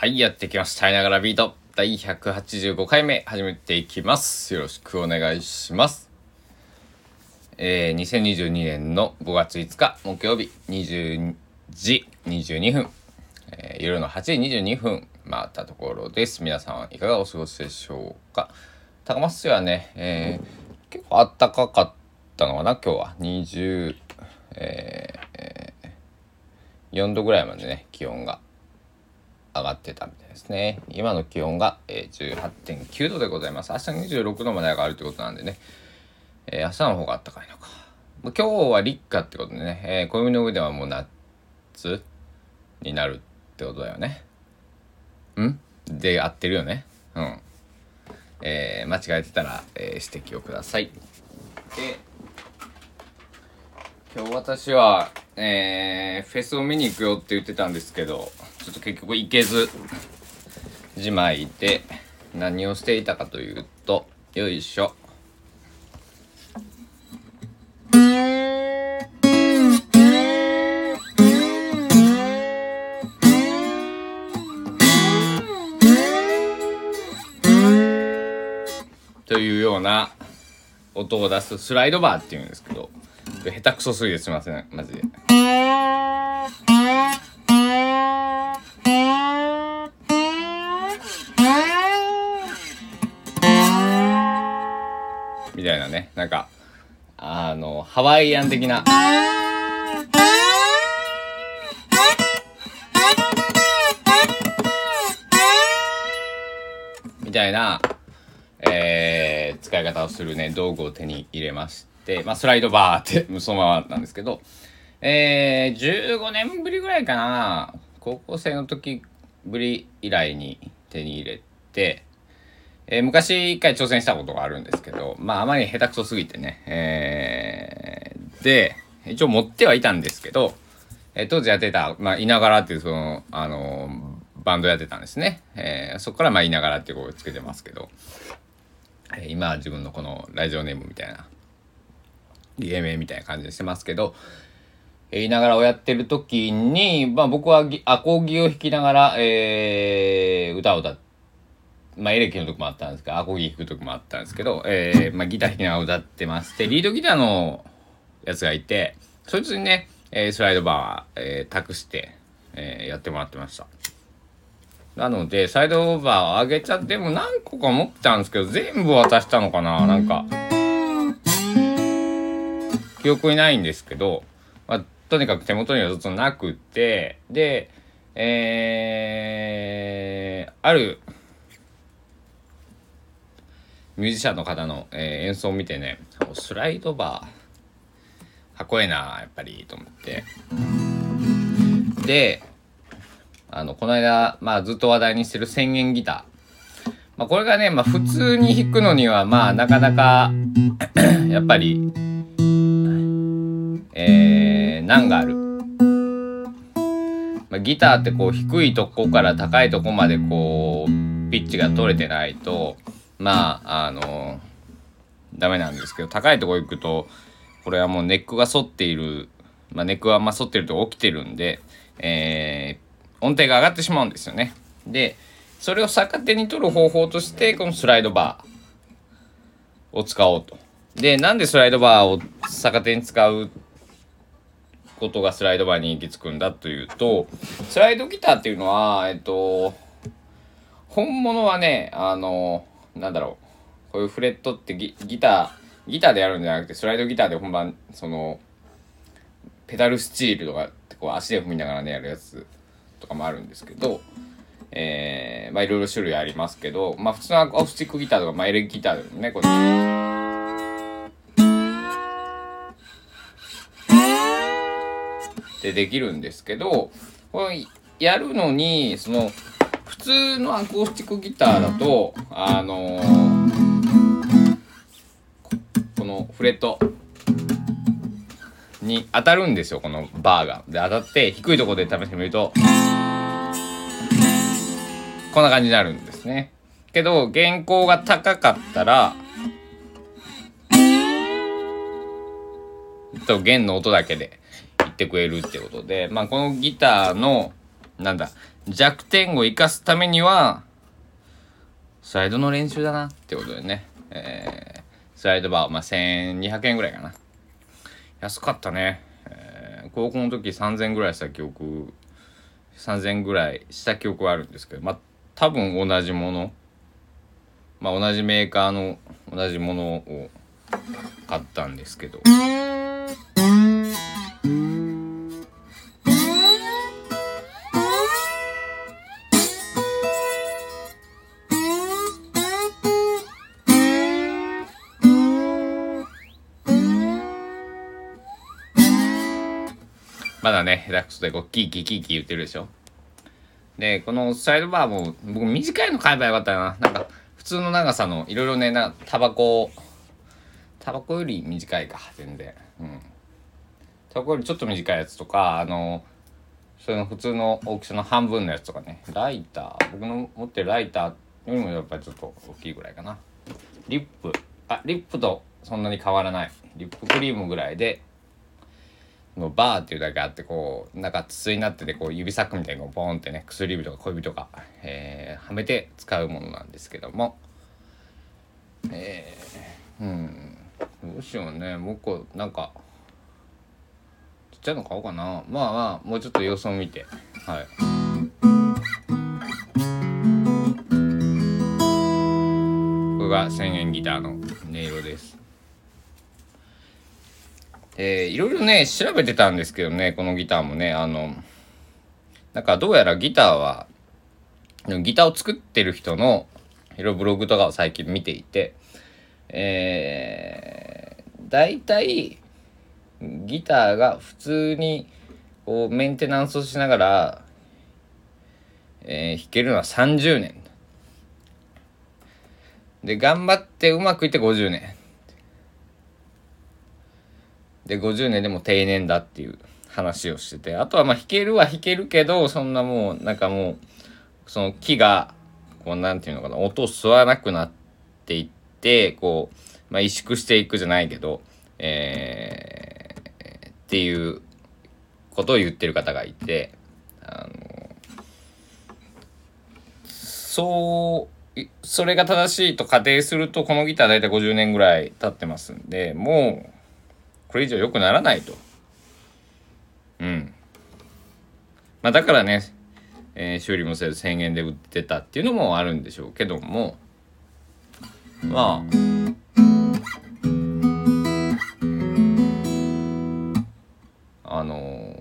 はい、やってきました。いながらビート。第185回目、始めていきます。よろしくお願いします。えー、2022年の5月5日、木曜日、20時22分、えー夜の8時22分、回ったところです。皆さんはいかがお過ごしでしょうか。高松市はね、えー結構暖かかったのかな、今日は。20、えーえー4度ぐらいまでね、気温が上がってたみたいですね。今の気温が、え、18.9度でございます。明日26度まで上がるということなんでね、えー明日の方が暖かいのか。今日は立夏ってことでね、えー暦の上ではもう夏になるってことだよね。ん？で合ってるよね。うん。えー間違えてたら、えー指摘をください。で、今日私は、えーフェスを見に行くよって言ってたんですけどょっと結局行けずじまいで何をしていたかというとよいしょ。というような音を出すスライドバーっていうんですけど下手くそすぎですいませんマジで。みたいなね。なんかあのハワイアン的な。みたいな、えー使い方をするね。道具を手に入れまして、まあ、スライドバーって そのままなんですけど、えー15年ぶりぐらいかな。高校生の時ぶり以来に手に入れて、えー昔一回挑戦したことがあるんですけどまああまり下手くそすぎてね、えーで一応持ってはいたんですけど、えー当時やってた、まあ、いながらっていうその、あのバンドやってたんですね、えーそこからまあいながらっていう声をつけてますけど、えー今は自分のこのラジオネームみたいな芸名みたいな感じにしてますけど、えーいながらをやってる時に、まあ、僕はアコギを弾きながら、えー歌を歌ってまあ、エレキの時もあったんですけど、アコギ弾く時もあったんですけど、えーまあ、ギター弾きながら歌ってまして、リードギターのやつがいて、そいつにね、えースライドバー、えー託して、えーやってもらってました。なので、サイドオーバーを上げちゃって、も何個か持ってたんですけど、全部渡したのかななんか。記憶にないんですけど、まあ、とにかく手元にはずっとなくて、で、えー、あるミュージシャンの方の、えー演奏を見てねスライドバーかっこええなやっぱりと思って。であのこの間、まあ、ずっと話題にしてる1000円ギター、まあ、これがね、まあ、普通に弾くのにはまあなかなか やっぱりえー、難がある、まあ、ギターってこう低いとこから高いとこまでこうピッチが取れてないとまああのダメなんですけど高いとこ行くとこれはもうネックが反っている、まあ、ネックはま反ってると起きてるんで、えー音程が上がってしまうんですよね。でそれを逆手に取る方法としてこのスライドバーを使おうと。でなんでスライドバーを逆手に使うことがスライドバーに行き着くんだというとスライドギターっていうのはえっと本物はねあのなんだろう。こういうフレットってギターギターでやるんじゃなくてスライドギターで本番そのペダルスチールとかってこう足で踏みながらねやるやつとかもあるんですけどえー、まあいろいろ種類ありますけどまあ普通のアコースティックギターとか、まあ、エレキギターでもねこれでできるんですけどこれやるのにその普通のアコースティックギターだとあのーこのフレットに当たるんですよこのバーが。で当たって低いところで試してみるとこんな感じになるんですね。けど原稿が高かったらと弦の音だけで言ってくれるってことで、まあ、このギターのなんだ弱点を生かすためにはスライドの練習だなってことでね、えー、スライドバー、まあ、1200円ぐらいかな。安かったね、えー、高校の時3000円ぐらいした記憶3000円ぐらいした記憶はあるんですけどまあ多分同じもの。まあ同じメーカーの同じものを買ったんですけど。まだね、下手くそでこう、キーキーキーキー言ってるでしょ？で、このサイドバーも、僕短いの買えばよかったな。なんか、普通の長さの、いろいろね、な、タバコ、タバコより短いか、全然。うん。タバコよりちょっと短いやつとか、あの、その普通の大きさの半分のやつとかね。ライター、僕の持ってるライターよりもやっぱりちょっと大きいぐらいかな。リップ、あ、リップとそんなに変わらない。リップクリームぐらいで、のバーっていうだけあってこうなんか筒になっててこう指サックみたいにポンってね薬指とか小指とか、えー、はめて使うものなんですけども。えー、うん。どうしようね。もう一個なんかちっちゃいの買おうかな。まあまあもうちょっと様子を見て。はい。が1円ギターの音色ですえー、いろいろね、調べてたんですけどね、このギターもね、あの、なんかどうやらギターは、ギターを作ってる人の、いろいろブログとかを最近見ていて、えー、大体、ギターが普通に、こう、メンテナンスをしながら、えー、弾けるのは30年。で、頑張ってうまくいって50年。で50年でも定年だっていう話をしてて。あとはまあ弾けるは弾けるけどそんなもうなんかもうその木がこうなんていうのかな音を吸わなくなっていってこう、まあ、萎縮していくじゃないけど、えー、っていうことを言ってる方がいてあのそうそれが正しいと仮定するとこのギター大体50年ぐらい経ってますんでもうこれ以上良くならないと。うん。まあだからね、えー、修理もせず1000円で売ってたっていうのもあるんでしょうけども、まあ、あの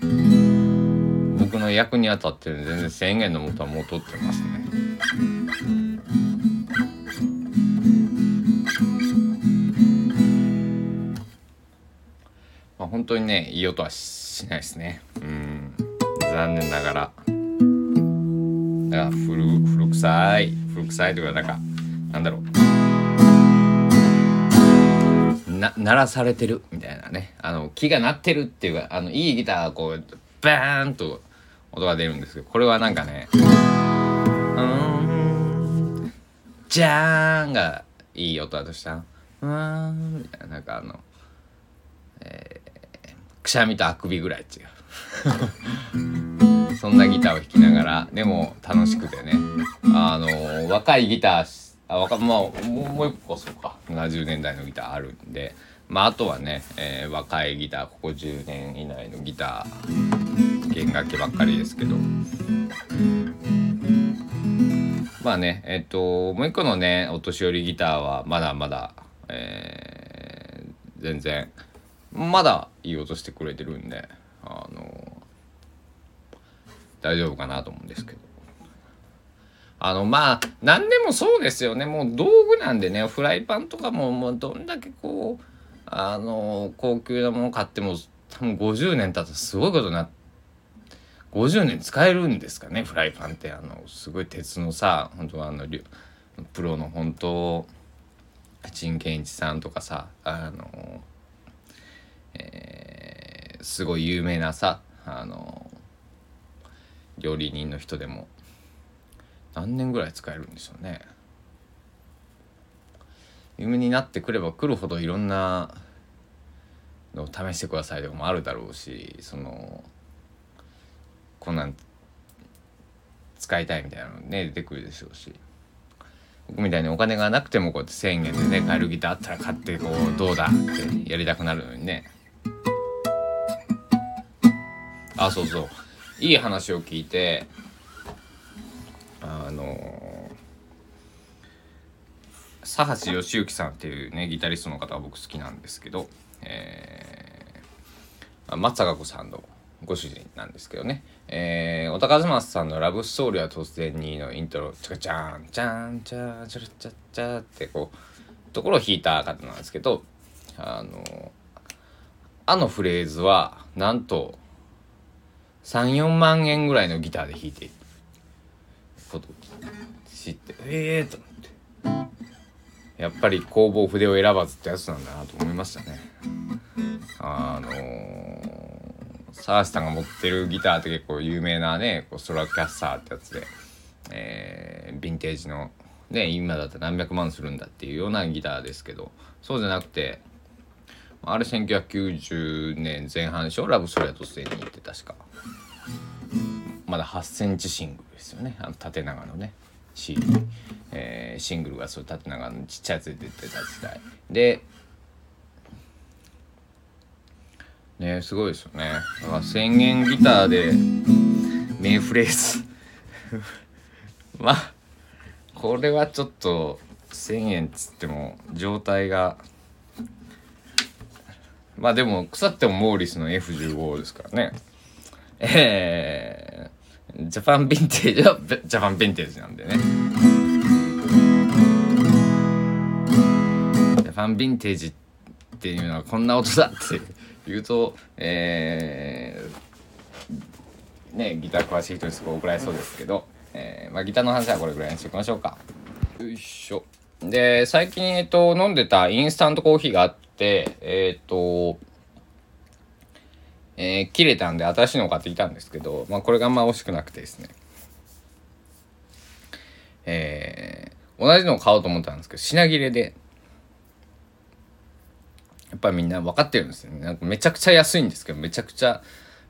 ー、僕の役に当たってる全然1000円のもとはもう取ってますね。本当にねいい音はしないですね。うん。残念ながら。だから古古臭い。古臭いというかなんかなんだろう。な鳴らされてるみたいなね。あの木が鳴ってるっていうかあのいいギターがこうバーンと音が出るんですけどこれはなんかねうんじゃーんがいい音だとしたらうんみたいななんかあのえくしゃみとあくびぐらい違う。そんなギターを弾きながらでも楽しくてね。あの若いギターあ若まあもう一個そうか。70年代のギターあるんで。まああとはね、えー、若いギターここ10年以内のギター弦楽器ばっかりですけど。まあねえっ、ともう一個のねお年寄りギターはまだまだ、えー、全然まだいい音してくれてるんであの大丈夫かなと思うんですけど。あのまあ何でもそうですよね。もう道具なんでねフライパンとかももうどんだけこうあの高級なもの買っても多分50年経ったらすごいことになって50年使えるんですかねフライパンって。あのすごい鉄のさ本当あのプロの本当陳健一さんとかさあのえー、すごい有名なさあの料理人の人でも何年ぐらい使えるんでしょうね。有名になってくればくるほどいろんなのを試してくださいとかもあるだろうしそのこんなん使いたいみたいなのね出てくるでしょうし僕みたいにお金がなくてもこうやって1,000円でね買えるギターあったら買ってこうどうだってやりたくなるのにねあそうそう。いい話を聞いてあの佐橋義行さんっていうねギタリストの方は僕好きなんですけど、えー、松坂子さんのご主人なんですけどね、えー、小田和正さんの「ラブストーリーは突然に」のイントロ「チャカチャンチャンチャーチャラチャチャ」ってこうところを弾いた方なんですけどあのあのフレーズはなんと34万円ぐらいのギターで弾いていること知ってええー、と思って。やっぱり工房筆を選ばずってやつなんだなと思いましたね。あのサーシさんが持ってるギターって結構有名なねこうストラキャッサーってやつで、えー、ヴィンテージのね今だったら何百万するんだっていうようなギターですけどそうじゃなくてあれ1990年前半でしょラブストレートステにって確か。まだ8センチシングルですよね。あの縦長のね CD、えー、シングルがそう縦長のちっちゃいやつで出てた時代。でねすごいですよね。だから1000円ギターでメインフレーズ。まあこれはちょっと1000円っつっても状態がまあでも腐ってもモーリスの F15 ですからね。えー、ジャパンヴィンテージはジャパンヴィンテージなんでね。ジャパンヴィンテージっていうのはこんな音だって言うとえー、ねギター詳しい人にすごい怒られそうですけど、えー、まあ、ギターの話はこれぐらいにしておきましょうか。よいしょ。で最近えっと飲んでたインスタントコーヒーがあってえっ、とえー、切れたんで新しいのを買ってきたんですけど、まあ、これがあんま美味しくなくてですね。えー、同じのを買おうと思ったんですけど品切れでやっぱりみんな分かってるんですよね。なんかめちゃくちゃ安いんですけどめちゃくちゃ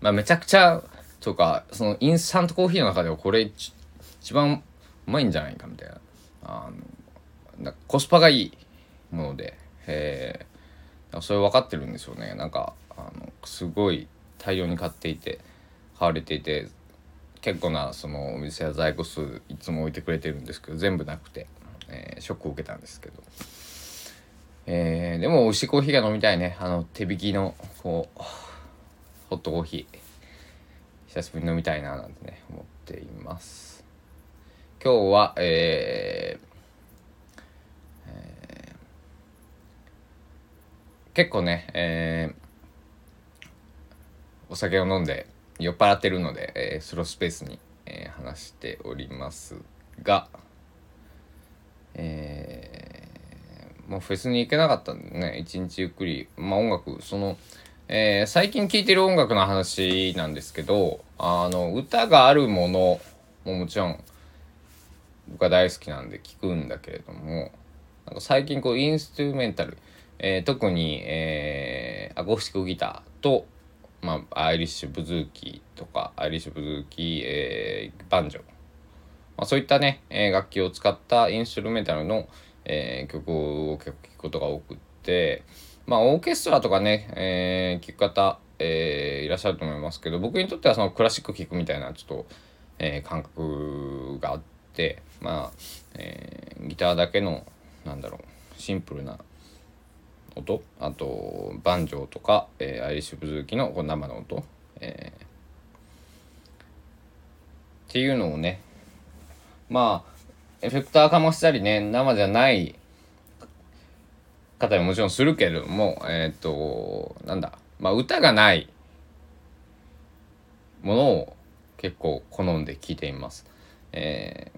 まあめちゃくちゃとかそのインスタントコーヒーの中ではこれ一番うまいんじゃないかみたいな。あのなコスパがいいものでえそれ分かってるんですよね。なんかあのすごい大量に買っていて買われていて結構なそのお店や在庫数いつも置いてくれてるんですけど全部なくて、えー、ショックを受けたんですけど、えー、でも美味しいコーヒーが飲みたいね。あの手引きのこうホットコーヒー。久しぶりに飲みたいななんてね思っています。今日はえーえー、結構ね、えー、お酒を飲んで酔っ払ってるので、えー、スロースペースに、えー、話しておりますが、えー、もうフェスに行けなかったんでね一日ゆっくりまあ音楽その、えー、最近聴いてる音楽の話なんですけどあの歌があるものももちろん僕は大好きなんで聴くんだけれどもなんか最近こうインストゥルメンタル、えー、特に、えー、アコースティックギターとまあ、アイリッシュブズーキーとかアイリッシュブズーキー、えー、バンジョ、まあ、そういったね、えー、楽器を使ったインストゥルメンタルの、えー、曲を結構聴くことが多くてまあオーケストラとかね、えー、聴く方、えー、いらっしゃると思いますけど僕にとってはそのクラシック聴くみたいなちょっと、えー、感覚があってまあ、えー、ギターだけのなんだろうシンプルな音あとバンジョーとか、えー、アイリッシュブズーキのこ生の音、えー、っていうのをねまあエフェクターかましたりね生じゃない方ももちろんするけれどもえっ、ー、となんだまあ歌がないものを結構好んで聴いています。え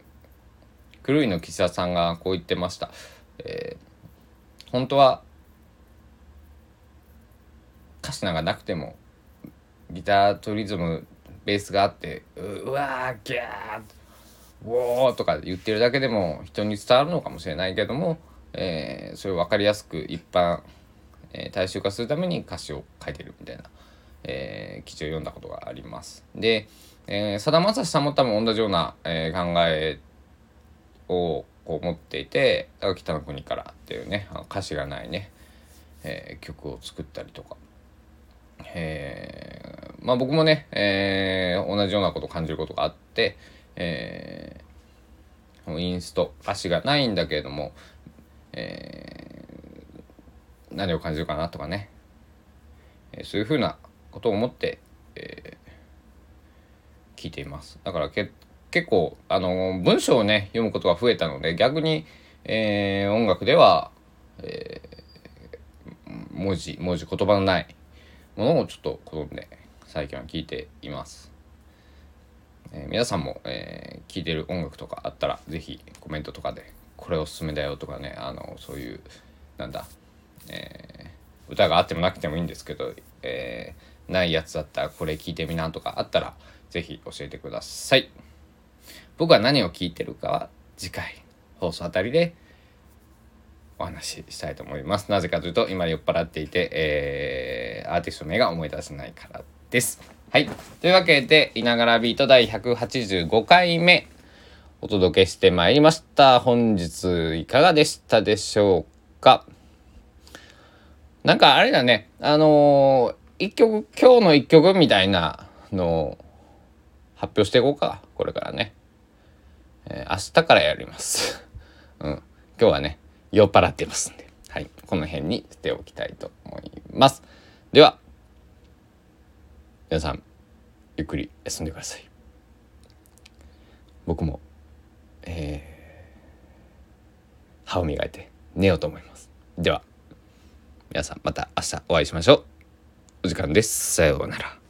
ー、狂いの岸田さんがこう言ってました。えー、本当は歌詞なんかなくてもギターとリズムベースがあってうわーギャーウォーとか言ってるだけでも人に伝わるのかもしれないけども、えー、それを分かりやすく一般、えー、大衆化するために歌詞を書いてるみたいな、えー、記事を読んだことがあります。でえー、さだまさしさんも多分同じような、えー、考えをこう持っていて「北の国から」っていうね歌詞がないね、えー、曲を作ったりとか、えー、まあ僕もね、えー、同じようなことを感じることがあって、えー、インスト歌詞がないんだけれども、えー、何を感じるかなとかね、えー、そういうふうなことを思って、えー、聞いています。だからけ結構あの文章をね読むことが増えたので逆に、えー、音楽では、えー、文字文字言葉のないものをちょっと好んで最近は聞いています。えー、皆さんも、えー、聴いてる音楽とかあったら是非コメントとかでこれおすすめだよとかねあのそういうなんだ、えー、歌があってもなくてもいいんですけど、えー、ないやつだったらこれ聞いてみなとかあったら是非教えてください。僕は何を聞いてるかは次回放送あたりでお話ししたいと思います。なぜかというと今酔っ払っていて、えー、アーティスト名が思い出せないからです。はい。というわけで、いながらビート第185回目お届けしてまいりました。本日いかがでしたでしょうか？なんかあれだね、あのー、一曲、今日の一曲みたいなのを発表していこうか。これからね。えー、明日からやります。うん。今日はね、酔っ払ってますんで。はい。この辺にしておきたいと思います。では、皆さんゆっくり休んでください僕もえー、歯を磨いて寝ようと思いますでは皆さんまた明日お会いしましょうお時間ですさようなら